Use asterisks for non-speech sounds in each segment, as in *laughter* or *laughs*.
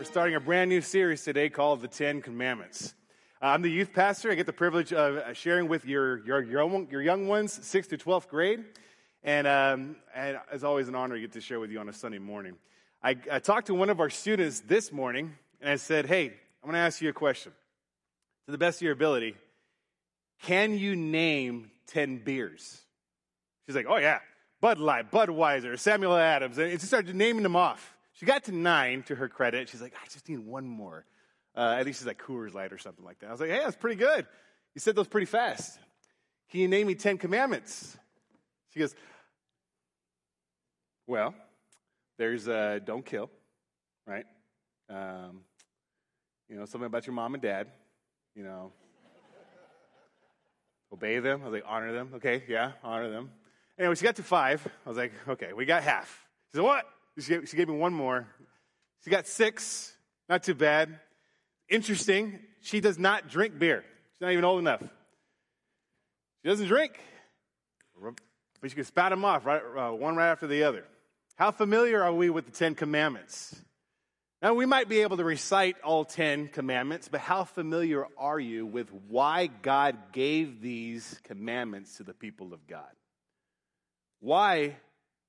We're starting a brand new series today called The Ten Commandments. I'm the youth pastor. I get the privilege of uh, sharing with your, your, your, your young ones, 6th to 12th grade. And, um, and it's always an honor to get to share with you on a Sunday morning. I, I talked to one of our students this morning, and I said, Hey, I'm going to ask you a question. To the best of your ability, can you name 10 beers? She's like, Oh, yeah. Bud Light, Budweiser, Samuel Adams. And she started naming them off. She got to nine to her credit. She's like, I just need one more. Uh, I think she's like Coors Light or something like that. I was like, hey, that's pretty good. You said those pretty fast. Can you name me 10 commandments? She goes, well, there's uh, don't kill, right? Um, you know, something about your mom and dad, you know. *laughs* Obey them. I was like, honor them. Okay, yeah, honor them. Anyway, she got to five. I was like, okay, we got half. She said, what? She gave, she gave me one more. She got six. Not too bad. Interesting. She does not drink beer. She's not even old enough. She doesn't drink. But she can spout them off, right, uh, one right after the other. How familiar are we with the Ten Commandments? Now, we might be able to recite all Ten Commandments, but how familiar are you with why God gave these commandments to the people of God? Why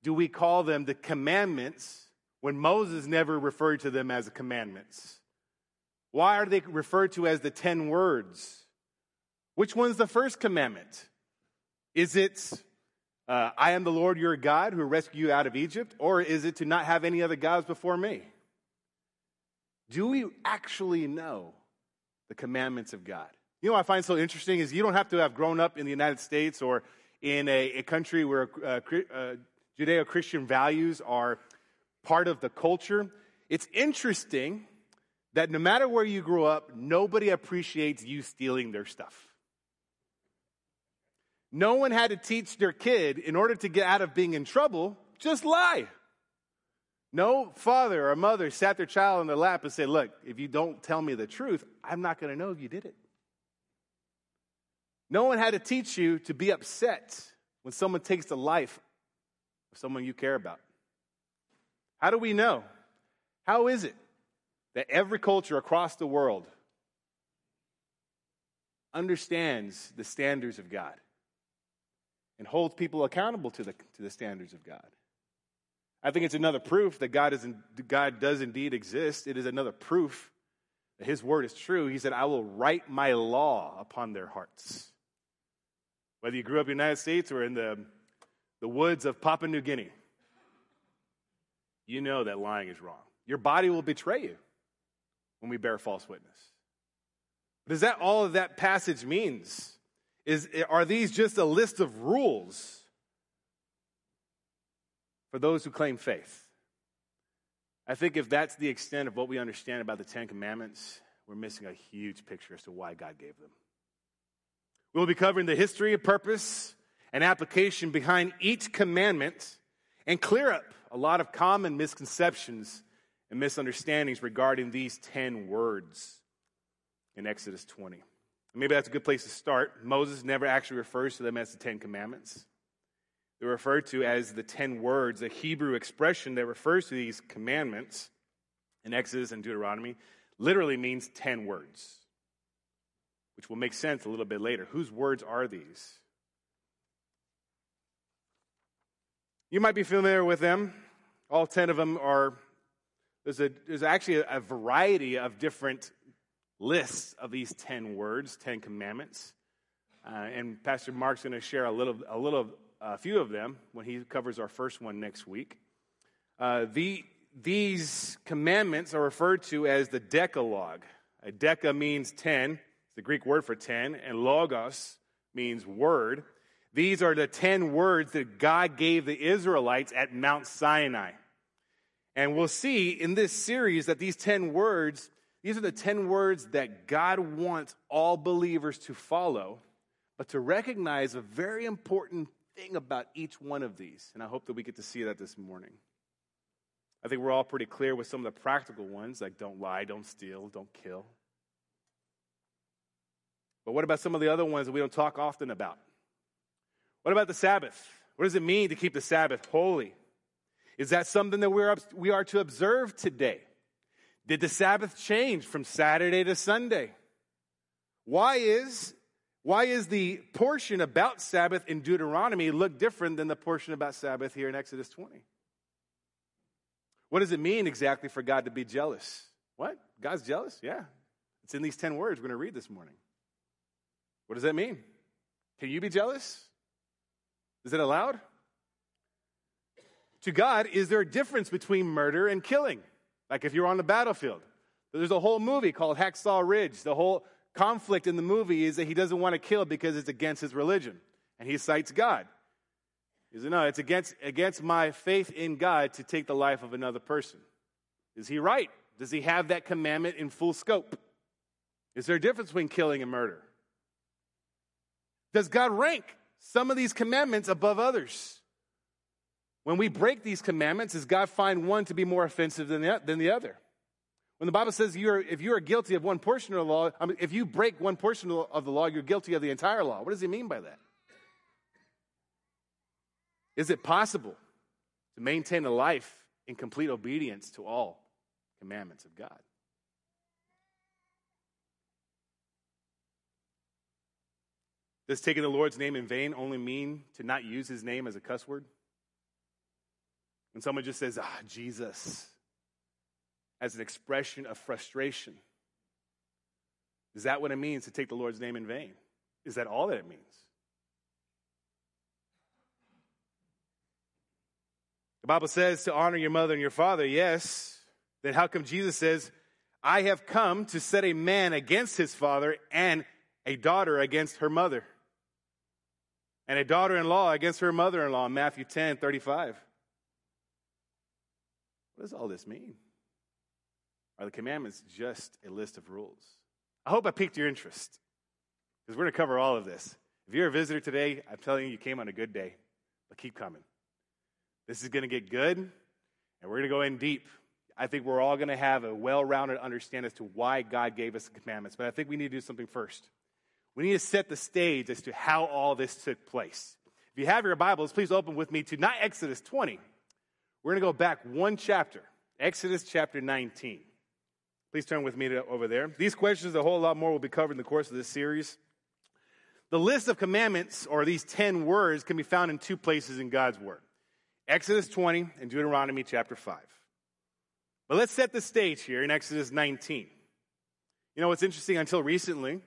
do we call them the commandments when Moses never referred to them as commandments? Why are they referred to as the ten words? Which one's the first commandment? Is it, uh, I am the Lord your God who rescued you out of Egypt? Or is it to not have any other gods before me? Do we actually know the commandments of God? You know what I find so interesting is you don't have to have grown up in the United States or in a, a country where uh, uh, Judeo Christian values are part of the culture. It's interesting that no matter where you grew up, nobody appreciates you stealing their stuff. No one had to teach their kid in order to get out of being in trouble, just lie. No father or mother sat their child on their lap and said, Look, if you don't tell me the truth, I'm not going to know if you did it. No one had to teach you to be upset when someone takes the life someone you care about. How do we know? How is it that every culture across the world understands the standards of God and holds people accountable to the, to the standards of God? I think it's another proof that God, is in, God does indeed exist. It is another proof that His word is true. He said, I will write my law upon their hearts. Whether you grew up in the United States or in the, the woods of Papua New Guinea, you know that lying is wrong. Your body will betray you when we bear false witness. But is that all of that passage means? Is, are these just a list of rules for those who claim faith? I think if that's the extent of what we understand about the Ten Commandments, we're missing a huge picture as to why God gave them. We'll be covering the history, purpose, and application behind each commandment and clear up a lot of common misconceptions and misunderstandings regarding these 10 words in Exodus 20. Maybe that's a good place to start. Moses never actually refers to them as the Ten Commandments. They're referred to as the ten words, a Hebrew expression that refers to these commandments in Exodus and Deuteronomy, literally means ten words, which will make sense a little bit later. Whose words are these? You might be familiar with them. All 10 of them are, there's, a, there's actually a, variety of different lists of these 10 words, 10 commandments. Uh, and Pastor Mark's going to share a little, a little, a few of them when he covers our first one next week. Uh, the, these commandments are referred to as the Decalogue. A deca means 10, it's the Greek word for 10, and logos means word. These are the 10 words that God gave the Israelites at Mount Sinai. And we'll see in this series that these 10 words, these are the 10 words that God wants all believers to follow, but to recognize a very important thing about each one of these. And I hope that we get to see that this morning. I think we're all pretty clear with some of the practical ones, like don't lie, don't steal, don't kill. But what about some of the other ones that we don't talk often about? What about the Sabbath? What does it mean to keep the Sabbath holy? Is that something that we're, we are to observe today? Did the Sabbath change from Saturday to Sunday? Why is why is the portion about Sabbath in Deuteronomy look different than the portion about Sabbath here in Exodus 20? What does it mean exactly for God to be jealous? What? God's jealous? Yeah. It's in these 10 words we're going to read this morning. What does that mean? Can you be jealous? Is it allowed? To God, is there a difference between murder and killing? Like if you're on the battlefield. There's a whole movie called Hacksaw Ridge. The whole conflict in the movie is that he doesn't want to kill because it's against his religion. And he cites God. He says, No, it's against, against my faith in God to take the life of another person. Is he right? Does he have that commandment in full scope? Is there a difference between killing and murder? Does God rank some of these commandments above others? When we break these commandments, does God find one to be more offensive than the, than the other? When the Bible says you're, if you are guilty of one portion of the law, I mean, if you break one portion of the law, you're guilty of the entire law. What does he mean by that? Is it possible to maintain a life in complete obedience to all commandments of God? Does taking the Lord's name in vain only mean to not use his name as a cuss word? When someone just says, ah, Jesus, as an expression of frustration, is that what it means to take the Lord's name in vain? Is that all that it means? The Bible says to honor your mother and your father, yes. Then how come Jesus says, I have come to set a man against his father and a daughter against her mother? And a daughter in law against her mother in law, in Matthew 10 35. What does all this mean? Are the commandments just a list of rules? I hope I piqued your interest because we're going to cover all of this. If you're a visitor today, I'm telling you, you came on a good day, but keep coming. This is going to get good, and we're going to go in deep. I think we're all going to have a well rounded understanding as to why God gave us the commandments, but I think we need to do something first. We need to set the stage as to how all this took place. If you have your Bibles, please open with me to not Exodus 20. We're going to go back one chapter, Exodus chapter 19. Please turn with me to, over there. These questions, a whole lot more, will be covered in the course of this series. The list of commandments, or these 10 words, can be found in two places in God's Word Exodus 20 and Deuteronomy chapter 5. But let's set the stage here in Exodus 19. You know what's interesting? Until recently,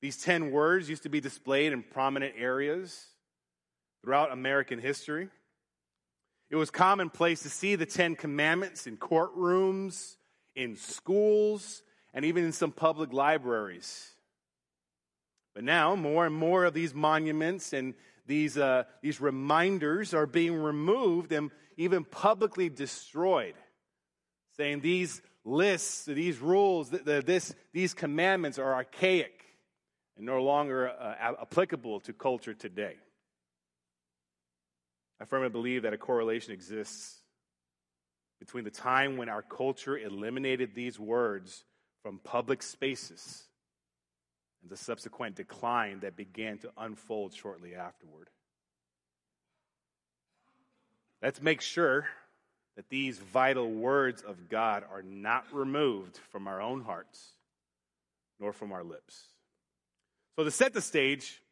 these 10 words used to be displayed in prominent areas throughout American history. It was commonplace to see the Ten Commandments in courtrooms, in schools, and even in some public libraries. But now, more and more of these monuments and these, uh, these reminders are being removed and even publicly destroyed, saying these lists, these rules, this, these commandments are archaic and no longer uh, applicable to culture today. I firmly believe that a correlation exists between the time when our culture eliminated these words from public spaces and the subsequent decline that began to unfold shortly afterward. Let's make sure that these vital words of God are not removed from our own hearts nor from our lips. So, to set the stage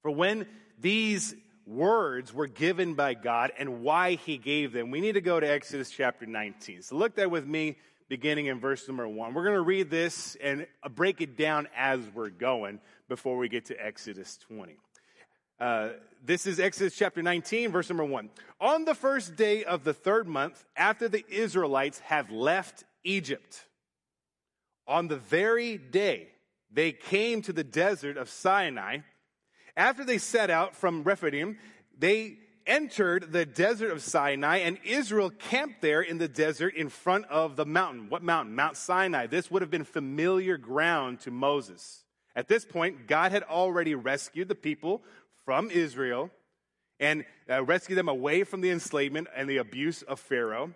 for when these words were given by God and why he gave them, we need to go to Exodus chapter 19. So, look there with me beginning in verse number one. We're going to read this and break it down as we're going before we get to Exodus 20. Uh, this is Exodus chapter 19, verse number one. On the first day of the third month, after the Israelites have left Egypt, on the very day they came to the desert of Sinai. After they set out from Rephidim, they entered the desert of Sinai, and Israel camped there in the desert in front of the mountain. What mountain? Mount Sinai. This would have been familiar ground to Moses. At this point, God had already rescued the people from Israel and uh, rescued them away from the enslavement and the abuse of Pharaoh.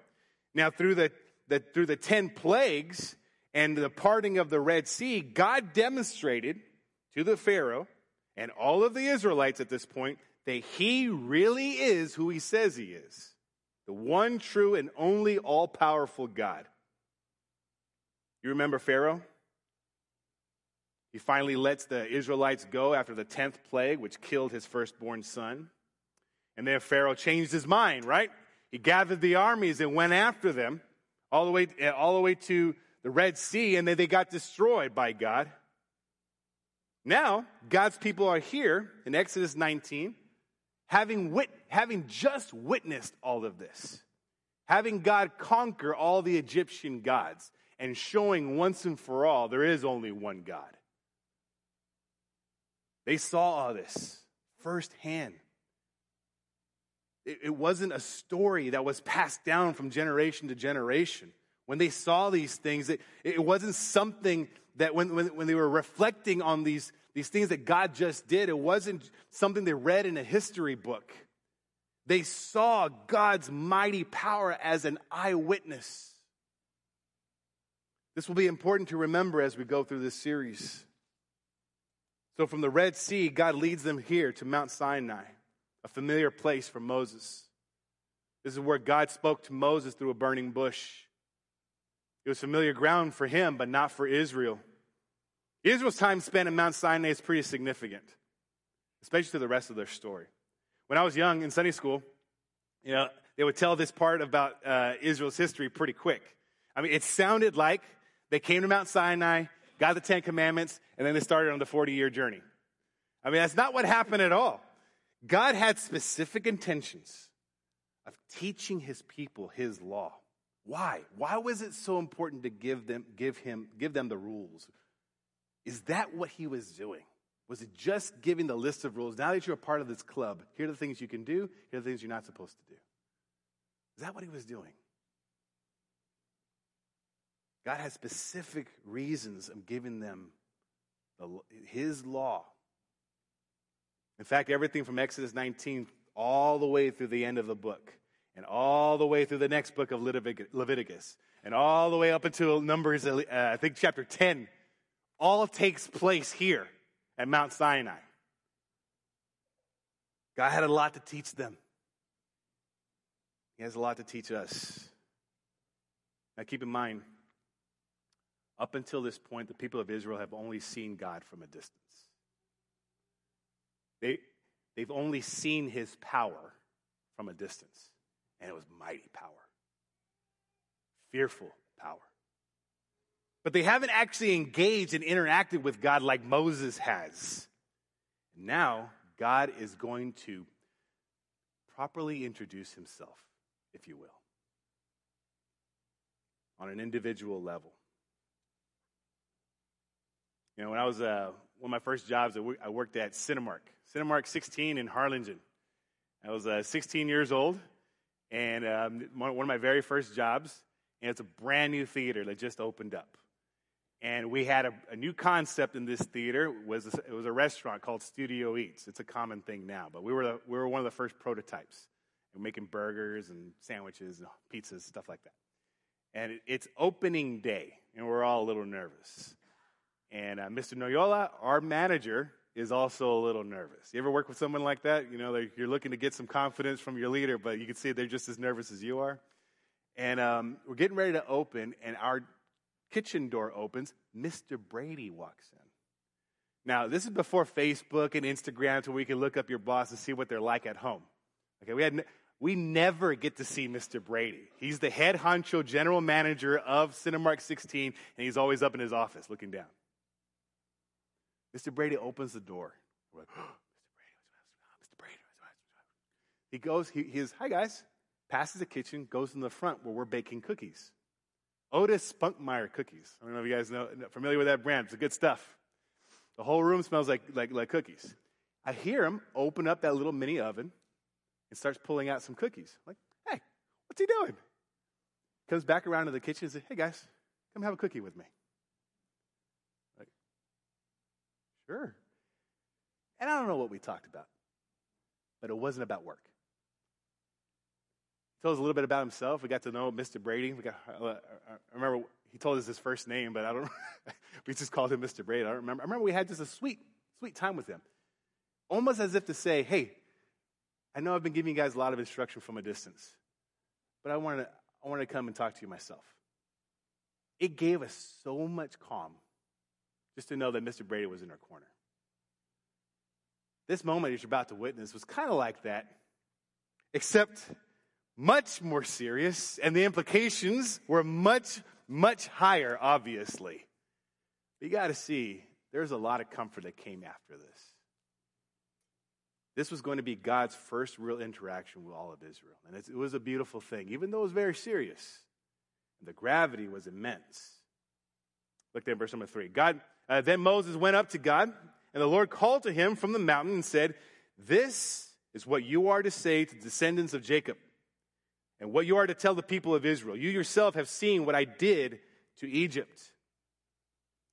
Now, through the, the, through the 10 plagues, and the parting of the Red Sea, God demonstrated to the Pharaoh and all of the Israelites at this point that he really is who he says he is the one true and only all powerful God. You remember Pharaoh? He finally lets the Israelites go after the 10th plague, which killed his firstborn son. And then Pharaoh changed his mind, right? He gathered the armies and went after them all the way, eh, all the way to the Red Sea, and then they got destroyed by God. Now, God's people are here in Exodus 19, having, wit- having just witnessed all of this, having God conquer all the Egyptian gods, and showing once and for all there is only one God. They saw all this firsthand. It, it wasn't a story that was passed down from generation to generation. When they saw these things, it, it wasn't something that when, when, when they were reflecting on these, these things that God just did, it wasn't something they read in a history book. They saw God's mighty power as an eyewitness. This will be important to remember as we go through this series. So, from the Red Sea, God leads them here to Mount Sinai, a familiar place for Moses. This is where God spoke to Moses through a burning bush. It was familiar ground for him, but not for Israel. Israel's time spent in Mount Sinai is pretty significant, especially to the rest of their story. When I was young in Sunday school, you know, they would tell this part about uh, Israel's history pretty quick. I mean, it sounded like they came to Mount Sinai, got the Ten Commandments, and then they started on the 40 year journey. I mean, that's not what happened at all. God had specific intentions of teaching his people his law. Why? Why was it so important to give them, give him, give them the rules? Is that what he was doing? Was it just giving the list of rules? Now that you're a part of this club, here are the things you can do, here are the things you're not supposed to do. Is that what he was doing? God has specific reasons of giving them the, his law. In fact, everything from Exodus 19 all the way through the end of the book, and all the way through the next book of Leviticus, and all the way up until Numbers, uh, I think chapter 10, all takes place here at Mount Sinai. God had a lot to teach them. He has a lot to teach us. Now, keep in mind, up until this point, the people of Israel have only seen God from a distance. They, they've only seen his power from a distance, and it was mighty power, fearful power. But they haven't actually engaged and interacted with God like Moses has. Now, God is going to properly introduce himself, if you will, on an individual level. You know, when I was uh, one of my first jobs, I worked at Cinemark, Cinemark 16 in Harlingen. I was uh, 16 years old, and um, one of my very first jobs, and it's a brand new theater that just opened up. And we had a, a new concept in this theater. Was a, it was a restaurant called Studio Eats. It's a common thing now, but we were the, we were one of the first prototypes. We are making burgers and sandwiches and pizzas, stuff like that. And it, it's opening day, and we're all a little nervous. And uh, Mr. Noyola, our manager, is also a little nervous. You ever work with someone like that? You know, you're looking to get some confidence from your leader, but you can see they're just as nervous as you are. And um, we're getting ready to open, and our kitchen door opens. Mr. Brady walks in. Now, this is before Facebook and Instagram, so we can look up your boss and see what they're like at home. Okay, we had we never get to see Mr. Brady. He's the head honcho general manager of Cinemark 16, and he's always up in his office looking down. Mr. Brady opens the door. We're like, *gasps* oh, Mr. Brady, Mr. Brady. He goes, he, he's, hi guys, passes the kitchen, goes in the front where we're baking cookies. Otis Spunkmeyer cookies. I don't know if you guys know, familiar with that brand. It's good stuff. The whole room smells like, like, like cookies. I hear him open up that little mini oven and starts pulling out some cookies. I'm like, hey, what's he doing? Comes back around to the kitchen and says, hey guys, come have a cookie with me. Sure. And I don't know what we talked about, but it wasn't about work. He told us a little bit about himself. We got to know Mr. Brady. We got, uh, uh, I remember he told us his first name, but I don't. *laughs* we just called him Mr. Brady. I don't remember. I remember we had just a sweet, sweet time with him, almost as if to say, "Hey, I know I've been giving you guys a lot of instruction from a distance, but I wanted to, I wanted to come and talk to you myself." it gave us so much calm just to know that Mr. Brady was in our corner. This moment you're about to witness was kind of like that, except much more serious, and the implications were much, much higher, obviously. But you got to see, there's a lot of comfort that came after this. This was going to be God's first real interaction with all of Israel. And it was a beautiful thing, even though it was very serious. The gravity was immense. Look there, verse number three. God, uh, then Moses went up to God, and the Lord called to him from the mountain and said, This is what you are to say to the descendants of Jacob, and what you are to tell the people of Israel. You yourself have seen what I did to Egypt,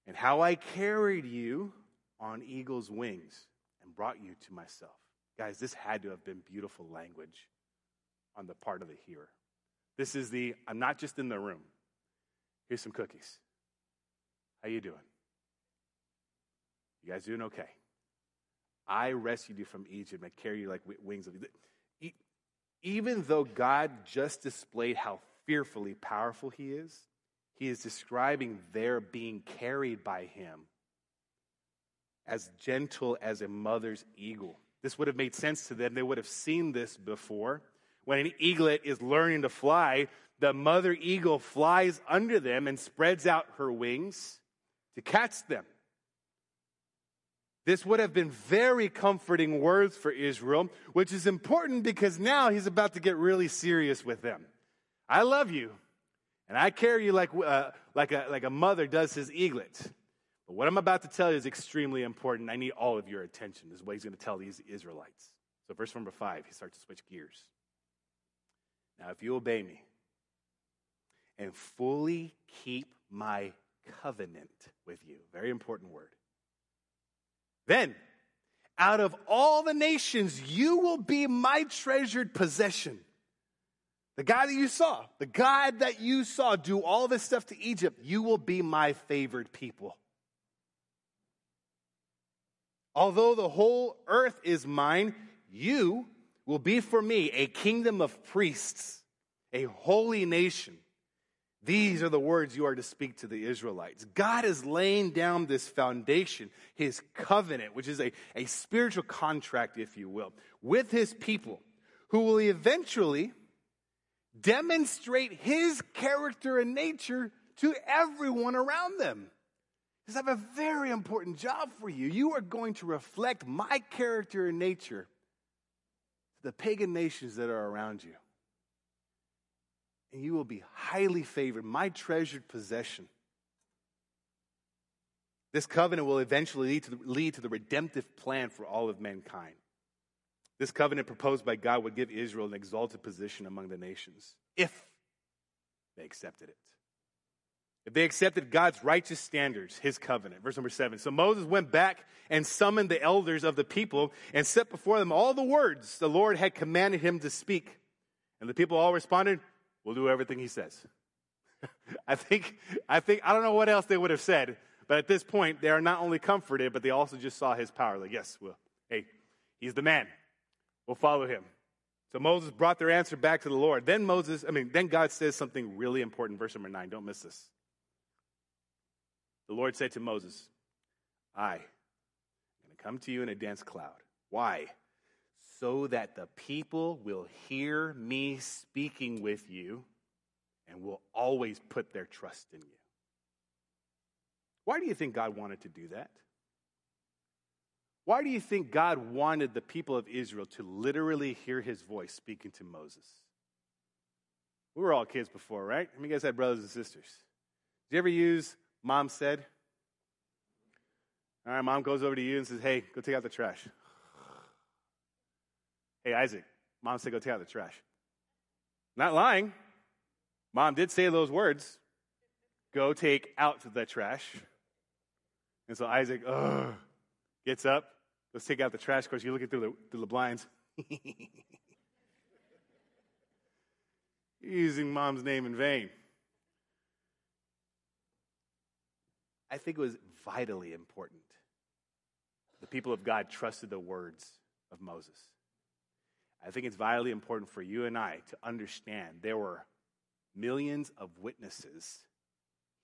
and how I carried you on eagle's wings and brought you to myself. Guys, this had to have been beautiful language on the part of the hearer. This is the I'm not just in the room. Here's some cookies. How you doing? You guys doing okay? I rescued you from Egypt and carry you like wings of you. even though God just displayed how fearfully powerful he is, he is describing their being carried by him as gentle as a mother's eagle. This would have made sense to them. They would have seen this before. When an eaglet is learning to fly, the mother eagle flies under them and spreads out her wings to catch them. This would have been very comforting words for Israel, which is important because now he's about to get really serious with them. I love you, and I carry you like, uh, like, a, like a mother does his eaglet. But what I'm about to tell you is extremely important. I need all of your attention, is what he's going to tell these Israelites. So, verse number five, he starts to switch gears. Now, if you obey me and fully keep my covenant with you, very important word, then out of all the nations, you will be my treasured possession. The guy that you saw, the God that you saw do all this stuff to Egypt, you will be my favored people. Although the whole earth is mine, you will be for me a kingdom of priests, a holy nation. These are the words you are to speak to the Israelites. God is laying down this foundation, his covenant, which is a, a spiritual contract, if you will, with his people, who will eventually demonstrate his character and nature to everyone around them. Because I have a very important job for you. You are going to reflect my character and nature to the pagan nations that are around you. And you will be highly favored, my treasured possession. This covenant will eventually lead to, the, lead to the redemptive plan for all of mankind. This covenant proposed by God would give Israel an exalted position among the nations if they accepted it. If they accepted God's righteous standards, his covenant. Verse number seven. So Moses went back and summoned the elders of the people and set before them all the words the Lord had commanded him to speak. And the people all responded, We'll do everything he says. *laughs* I think, I think, I don't know what else they would have said, but at this point, they are not only comforted, but they also just saw his power. Like, yes, well, hey, he's the man. We'll follow him. So Moses brought their answer back to the Lord. Then Moses, I mean, then God says something really important, verse number nine. Don't miss this. The Lord said to Moses, I am going to come to you in a dense cloud. Why? So that the people will hear me speaking with you and will always put their trust in you. Why do you think God wanted to do that? Why do you think God wanted the people of Israel to literally hear his voice speaking to Moses? We were all kids before, right? I mean, you guys had brothers and sisters. Did you ever use Mom said. All right, mom goes over to you and says, Hey, go take out the trash. Hey, Isaac, mom said, Go take out the trash. Not lying. Mom did say those words Go take out the trash. And so Isaac, ugh, gets up, let's take out the trash. Of course, you're looking through the, through the blinds. *laughs* Using mom's name in vain. I think it was vitally important. The people of God trusted the words of Moses. I think it's vitally important for you and I to understand there were millions of witnesses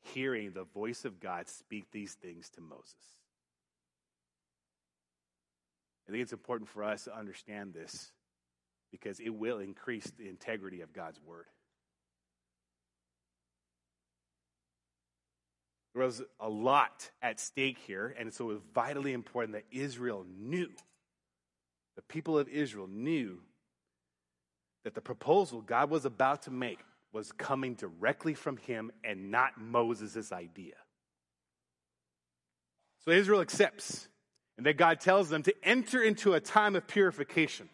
hearing the voice of God speak these things to Moses. I think it's important for us to understand this because it will increase the integrity of God's word. There was a lot at stake here, and so it was vitally important that Israel knew, the people of Israel knew that the proposal God was about to make was coming directly from him and not Moses' idea. So Israel accepts, and then God tells them to enter into a time of purification.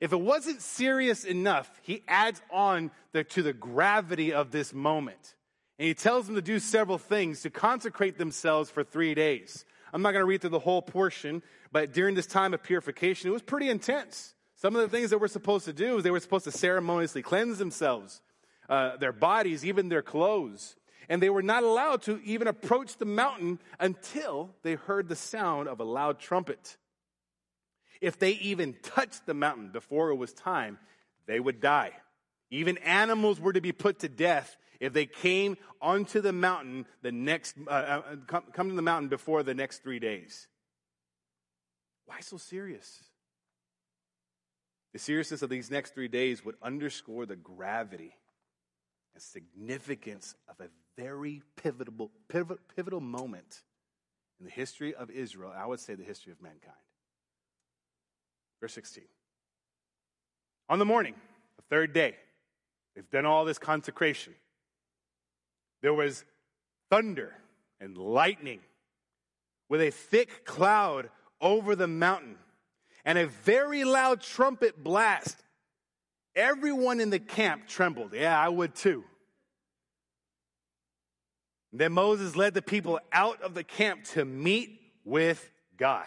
If it wasn't serious enough, he adds on the, to the gravity of this moment. And he tells them to do several things to consecrate themselves for three days. I'm not going to read through the whole portion, but during this time of purification, it was pretty intense. Some of the things that we're supposed to do is they were supposed to ceremoniously cleanse themselves, uh, their bodies, even their clothes. And they were not allowed to even approach the mountain until they heard the sound of a loud trumpet. If they even touched the mountain before it was time, they would die. Even animals were to be put to death if they came onto the mountain the next uh, uh, come, come to the mountain before the next three days. Why so serious? The seriousness of these next three days would underscore the gravity and significance of a very pivotal, pivotal moment in the history of Israel, I would say the history of mankind. Verse 16. On the morning, the third day, they've done all this consecration. There was thunder and lightning with a thick cloud over the mountain and a very loud trumpet blast. Everyone in the camp trembled. Yeah, I would too. Then Moses led the people out of the camp to meet with God.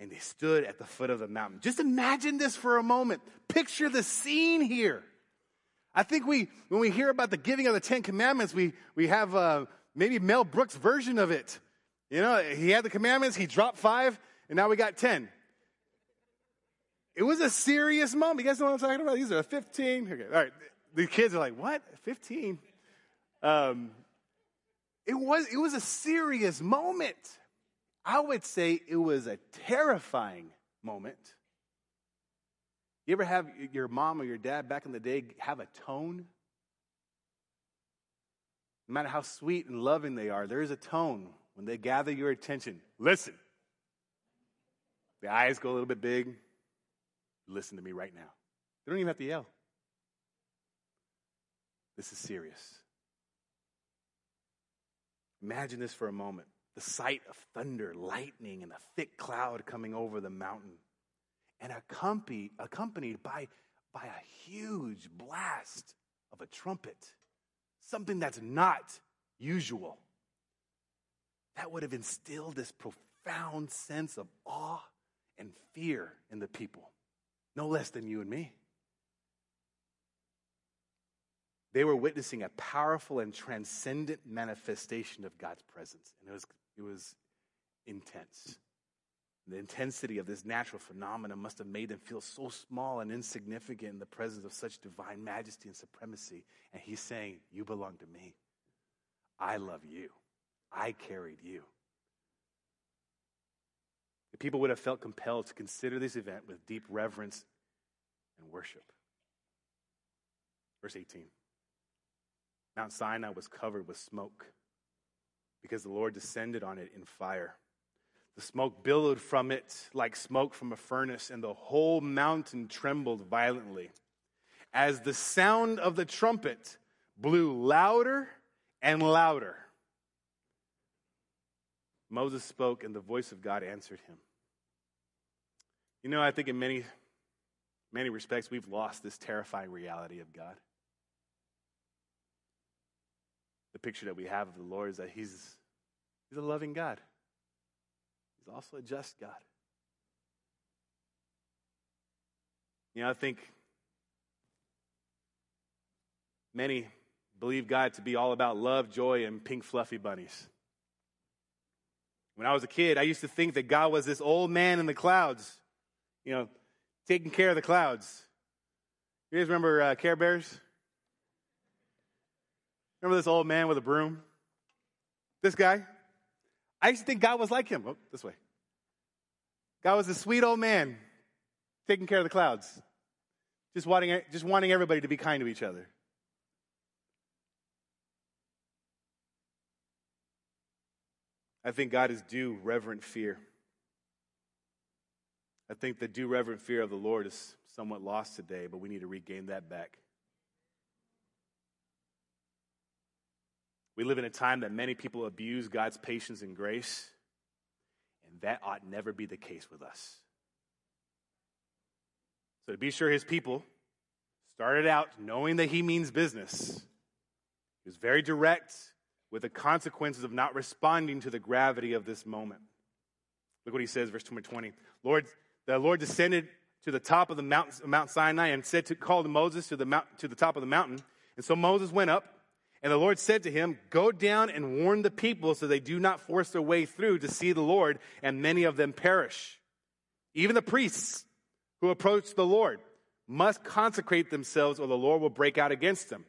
And they stood at the foot of the mountain. Just imagine this for a moment. Picture the scene here. I think we, when we hear about the giving of the Ten Commandments, we, we have uh, maybe Mel Brooks' version of it. You know, he had the commandments, he dropped five, and now we got 10. It was a serious moment. You guys know what I'm talking about? These are 15. Okay, all right. The kids are like, what? 15? Um, it was, it was a serious moment. I would say it was a terrifying moment. You ever have your mom or your dad back in the day have a tone? No matter how sweet and loving they are, there is a tone when they gather your attention. Listen. The eyes go a little bit big. Listen to me right now. They don't even have to yell. This is serious. Imagine this for a moment the sight of thunder, lightning, and a thick cloud coming over the mountain, and accompanied, accompanied by, by a huge blast of a trumpet, something that's not usual. That would have instilled this profound sense of awe and fear in the people, no less than you and me. They were witnessing a powerful and transcendent manifestation of God's presence, and it was it was intense. The intensity of this natural phenomenon must have made them feel so small and insignificant in the presence of such divine majesty and supremacy. And he's saying, You belong to me. I love you. I carried you. The people would have felt compelled to consider this event with deep reverence and worship. Verse 18 Mount Sinai was covered with smoke because the Lord descended on it in fire. The smoke billowed from it like smoke from a furnace, and the whole mountain trembled violently. As the sound of the trumpet blew louder and louder, Moses spoke, and the voice of God answered him. You know, I think in many, many respects, we've lost this terrifying reality of God. the picture that we have of the Lord is that He's, he's a loving God, He's also a just God. You know, I think many believe God to be all about love, joy, and pink fluffy bunnies. When I was a kid, I used to think that God was this old man in the clouds, you know, taking care of the clouds. You guys remember uh, Care Bears? Remember this old man with a broom? This guy. I used to think God was like him. Oh, this way. God was a sweet old man taking care of the clouds, just wanting, just wanting everybody to be kind to each other. I think God is due reverent fear. I think the due reverent fear of the Lord is somewhat lost today, but we need to regain that back. We live in a time that many people abuse God's patience and grace, and that ought never be the case with us. So, to be sure, his people started out knowing that he means business. He was very direct with the consequences of not responding to the gravity of this moment. Look what he says, verse 20. Lord, the Lord descended to the top of the Mount Sinai and said to call Moses to the, mount, to the top of the mountain. And so Moses went up, and the Lord said to him, Go down and warn the people so they do not force their way through to see the Lord, and many of them perish. Even the priests who approach the Lord must consecrate themselves, or the Lord will break out against them.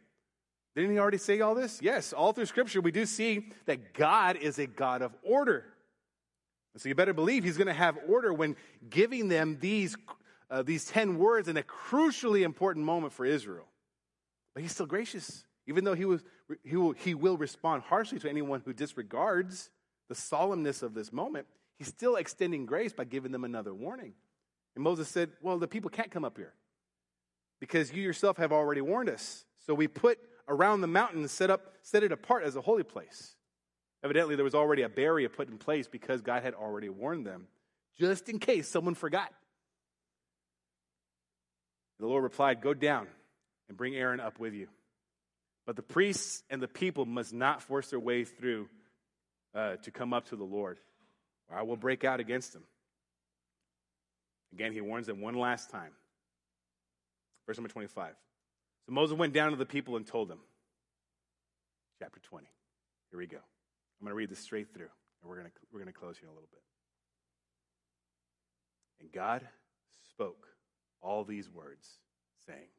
Didn't he already say all this? Yes, all through Scripture, we do see that God is a God of order. So you better believe he's going to have order when giving them these, uh, these 10 words in a crucially important moment for Israel. But he's still gracious, even though he, was, he, will, he will respond harshly to anyone who disregards the solemnness of this moment. He's still extending grace by giving them another warning. And Moses said, Well, the people can't come up here because you yourself have already warned us. So we put around the mountain and set, up, set it apart as a holy place. Evidently, there was already a barrier put in place because God had already warned them, just in case someone forgot. The Lord replied, Go down and bring Aaron up with you. But the priests and the people must not force their way through uh, to come up to the Lord, or I will break out against them. Again, he warns them one last time. Verse number 25. So Moses went down to the people and told them, chapter 20. Here we go. I'm going to read this straight through, and we're going to, we're going to close here in a little bit. And God spoke all these words, saying,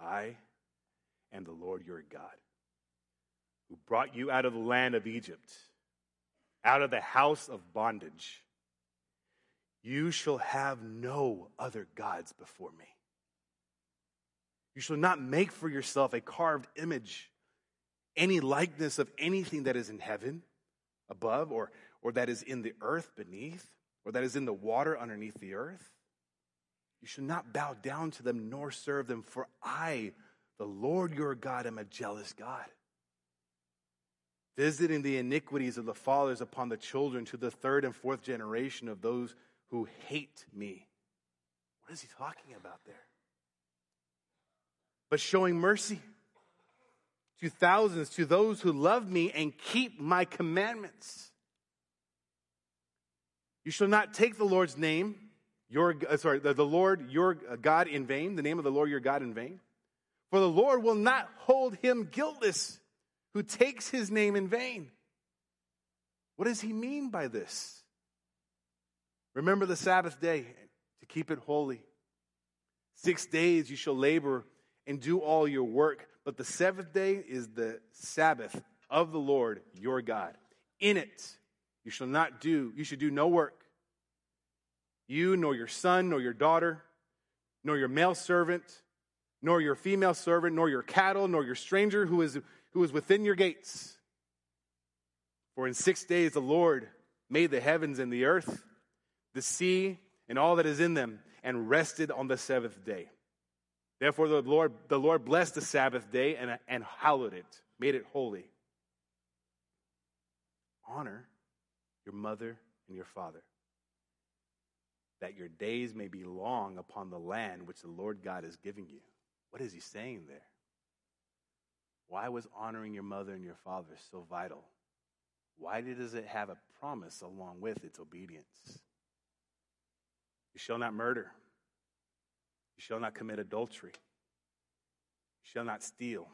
I am the Lord your God, who brought you out of the land of Egypt, out of the house of bondage. You shall have no other gods before me. You shall not make for yourself a carved image any likeness of anything that is in heaven above, or, or that is in the earth beneath, or that is in the water underneath the earth. You shall not bow down to them nor serve them, for I, the Lord your God, am a jealous God, visiting the iniquities of the fathers upon the children to the third and fourth generation of those who hate me. What is he talking about there? But showing mercy to thousands, to those who love me and keep my commandments. You shall not take the Lord's name, your, uh, sorry, the, the Lord your God in vain, the name of the Lord your God in vain. For the Lord will not hold him guiltless who takes his name in vain. What does he mean by this? Remember the Sabbath day to keep it holy. Six days you shall labor and do all your work, but the seventh day is the Sabbath of the Lord your God. In it you shall not do, you should do no work. You, nor your son, nor your daughter, nor your male servant, nor your female servant, nor your cattle, nor your stranger who is, who is within your gates. For in six days the Lord made the heavens and the earth, the sea, and all that is in them, and rested on the seventh day. Therefore, the Lord, the Lord blessed the Sabbath day and, and hallowed it, made it holy. Honor your mother and your father, that your days may be long upon the land which the Lord God is giving you. What is he saying there? Why was honoring your mother and your father so vital? Why does it have a promise along with its obedience? You shall not murder. You shall not commit adultery. You shall not steal.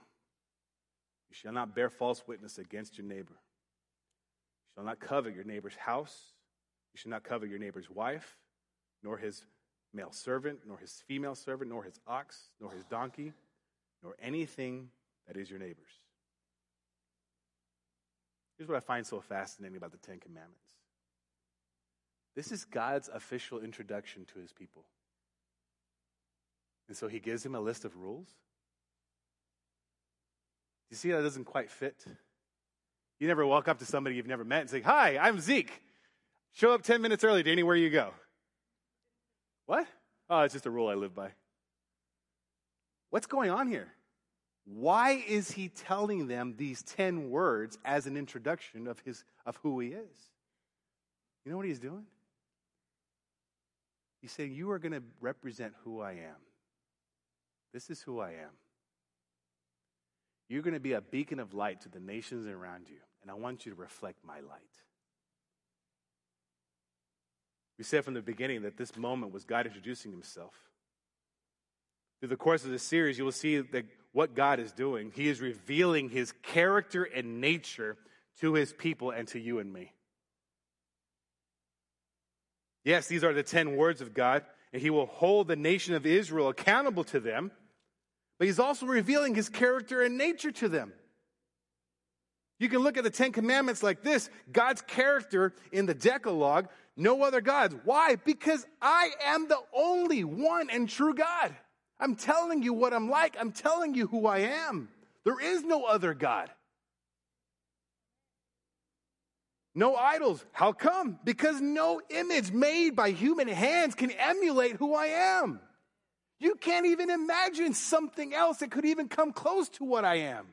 You shall not bear false witness against your neighbor. You shall not covet your neighbor's house. You shall not covet your neighbor's wife, nor his male servant, nor his female servant, nor his ox, nor his donkey, nor anything that is your neighbor's. Here's what I find so fascinating about the Ten Commandments this is God's official introduction to his people. And so he gives him a list of rules. You see that doesn't quite fit? You never walk up to somebody you've never met and say, Hi, I'm Zeke. Show up 10 minutes early to anywhere you go. What? Oh, it's just a rule I live by. What's going on here? Why is he telling them these 10 words as an introduction of, his, of who he is? You know what he's doing? He's saying, You are going to represent who I am. This is who I am. You're going to be a beacon of light to the nations around you, and I want you to reflect my light. We said from the beginning that this moment was God introducing himself. Through the course of this series, you will see that what God is doing, He is revealing His character and nature to His people and to you and me. Yes, these are the 10 words of God, and He will hold the nation of Israel accountable to them, but He's also revealing His character and nature to them. You can look at the Ten Commandments like this God's character in the Decalogue, no other gods. Why? Because I am the only one and true God. I'm telling you what I'm like. I'm telling you who I am. There is no other God. No idols. How come? Because no image made by human hands can emulate who I am. You can't even imagine something else that could even come close to what I am.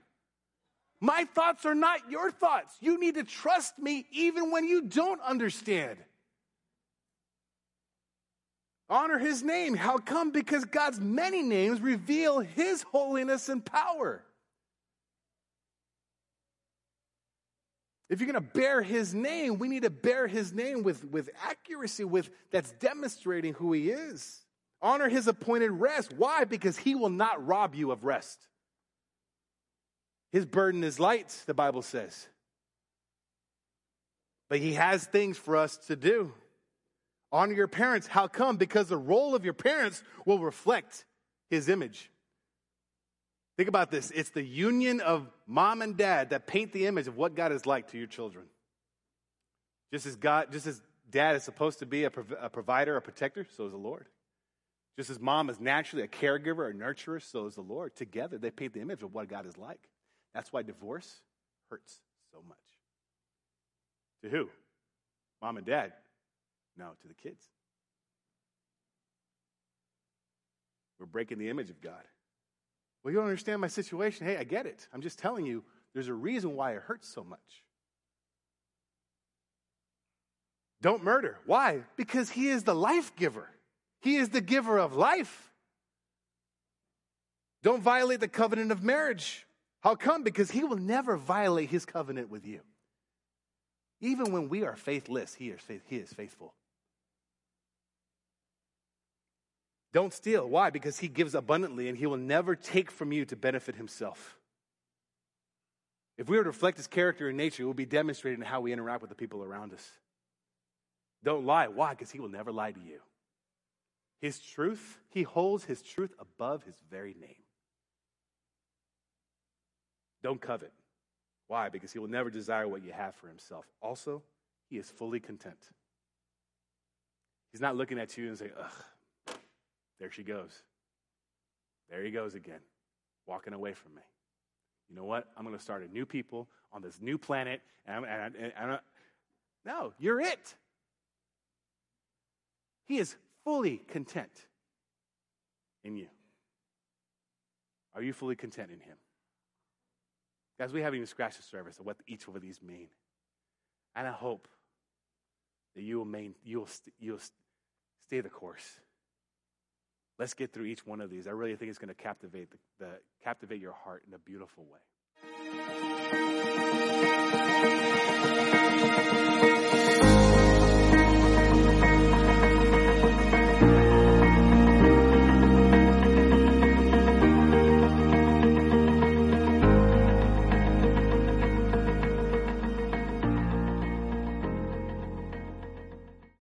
My thoughts are not your thoughts. You need to trust me even when you don't understand. Honor his name. How come? Because God's many names reveal his holiness and power. If you're going to bear his name, we need to bear his name with, with accuracy, with that's demonstrating who he is. Honor his appointed rest. Why? Because he will not rob you of rest. His burden is light, the Bible says. But he has things for us to do. Honor your parents. How come? Because the role of your parents will reflect his image. Think about this it's the union of mom and dad that paint the image of what God is like to your children. Just as God, just as dad is supposed to be a, prov- a provider, a protector, so is the Lord. Just as mom is naturally a caregiver, a nurturer, so is the Lord. Together, they paint the image of what God is like. That's why divorce hurts so much. To who? Mom and dad. No, to the kids. We're breaking the image of God. Well, you don't understand my situation. Hey, I get it. I'm just telling you, there's a reason why it hurts so much. Don't murder. Why? Because he is the life giver, he is the giver of life. Don't violate the covenant of marriage. How come? Because he will never violate his covenant with you. Even when we are faithless, he is, he is faithful. Don't steal. Why? Because he gives abundantly and he will never take from you to benefit himself. If we were to reflect his character and nature, it will be demonstrated in how we interact with the people around us. Don't lie. Why? Because he will never lie to you. His truth, he holds his truth above his very name. Don't covet. Why? Because he will never desire what you have for himself. Also, he is fully content. He's not looking at you and saying, ugh, there she goes. There he goes again, walking away from me. You know what? I'm going to start a new people on this new planet. And, and, and, and no, you're it. He is fully content in you. Are you fully content in Him? Guys, we haven't even scratched the surface of what each of these mean. And I hope that you will, main, you will, st- you will st- stay the course. Let's get through each one of these. I really think it's going to captivate the, the captivate your heart in a beautiful way.